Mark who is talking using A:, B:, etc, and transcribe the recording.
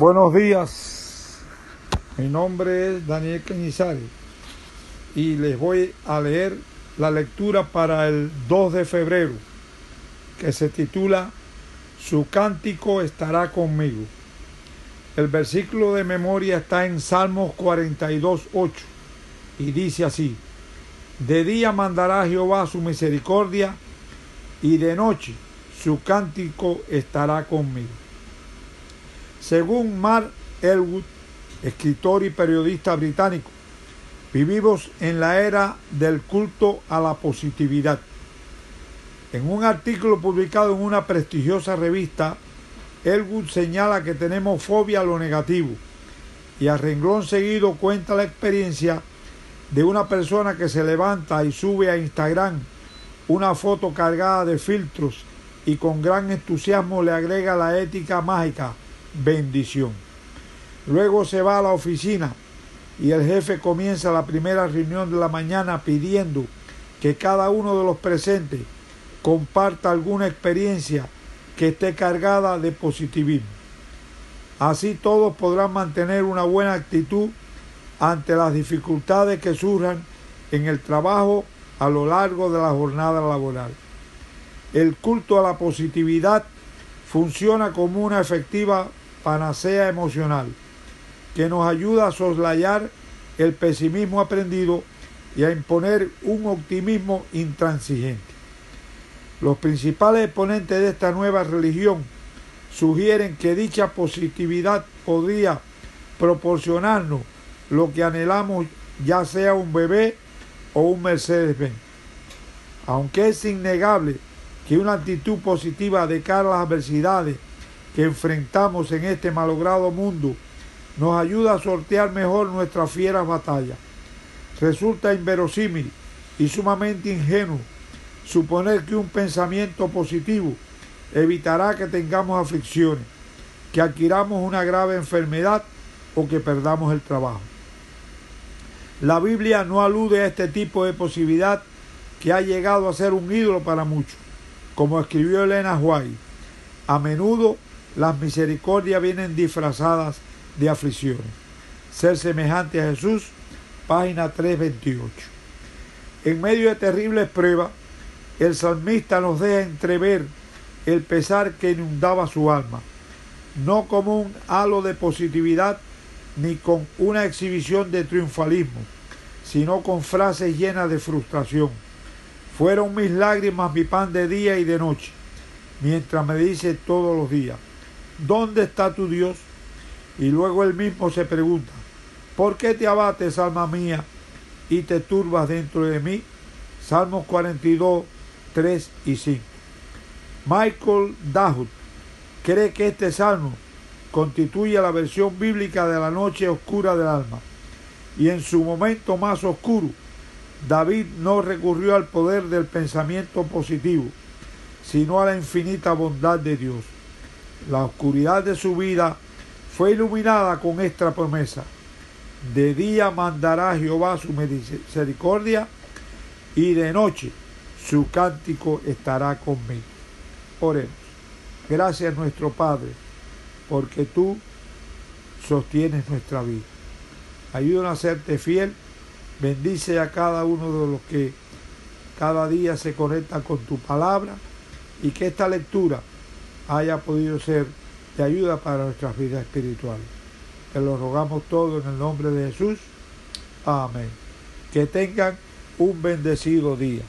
A: Buenos días, mi nombre es Daniel Cañizares y les voy a leer la lectura para el 2 de febrero que se titula Su cántico estará conmigo. El versículo de memoria está en Salmos 42, 8 y dice así, de día mandará Jehová su misericordia y de noche su cántico estará conmigo. Según Mark Elwood, escritor y periodista británico, vivimos en la era del culto a la positividad. En un artículo publicado en una prestigiosa revista, Elwood señala que tenemos fobia a lo negativo y a renglón seguido cuenta la experiencia de una persona que se levanta y sube a Instagram una foto cargada de filtros y con gran entusiasmo le agrega la ética mágica bendición. Luego se va a la oficina y el jefe comienza la primera reunión de la mañana pidiendo que cada uno de los presentes comparta alguna experiencia que esté cargada de positivismo. Así todos podrán mantener una buena actitud ante las dificultades que surjan en el trabajo a lo largo de la jornada laboral. El culto a la positividad funciona como una efectiva panacea emocional que nos ayuda a soslayar el pesimismo aprendido y a imponer un optimismo intransigente. Los principales exponentes de esta nueva religión sugieren que dicha positividad podría proporcionarnos lo que anhelamos, ya sea un bebé o un Mercedes-Benz. Aunque es innegable que una actitud positiva de cara a las adversidades que enfrentamos en este malogrado mundo nos ayuda a sortear mejor nuestras fieras batallas. Resulta inverosímil y sumamente ingenuo suponer que un pensamiento positivo evitará que tengamos aflicciones, que adquiramos una grave enfermedad o que perdamos el trabajo. La Biblia no alude a este tipo de posibilidad que ha llegado a ser un ídolo para muchos, como escribió Elena White. A menudo las misericordias vienen disfrazadas de aflicciones. Ser semejante a Jesús, página 328. En medio de terribles pruebas, el salmista nos deja entrever el pesar que inundaba su alma, no como un halo de positividad ni con una exhibición de triunfalismo, sino con frases llenas de frustración. Fueron mis lágrimas mi pan de día y de noche, mientras me dice todos los días, ¿dónde está tu Dios? Y luego él mismo se pregunta, ¿por qué te abates, alma mía, y te turbas dentro de mí? Salmos 42, 3 y 5. Michael Dahut cree que este salmo constituye la versión bíblica de la noche oscura del alma. Y en su momento más oscuro, David no recurrió al poder del pensamiento positivo, sino a la infinita bondad de Dios. La oscuridad de su vida fue iluminada con esta promesa. De día mandará Jehová su misericordia y de noche su cántico estará conmigo. Oremos. Gracias nuestro Padre, porque tú sostienes nuestra vida. Ayúdanos a serte fiel. Bendice a cada uno de los que cada día se conectan con tu palabra y que esta lectura haya podido ser de ayuda para nuestras vidas espirituales. Te lo rogamos todo en el nombre de Jesús. Amén. Que tengan un bendecido día.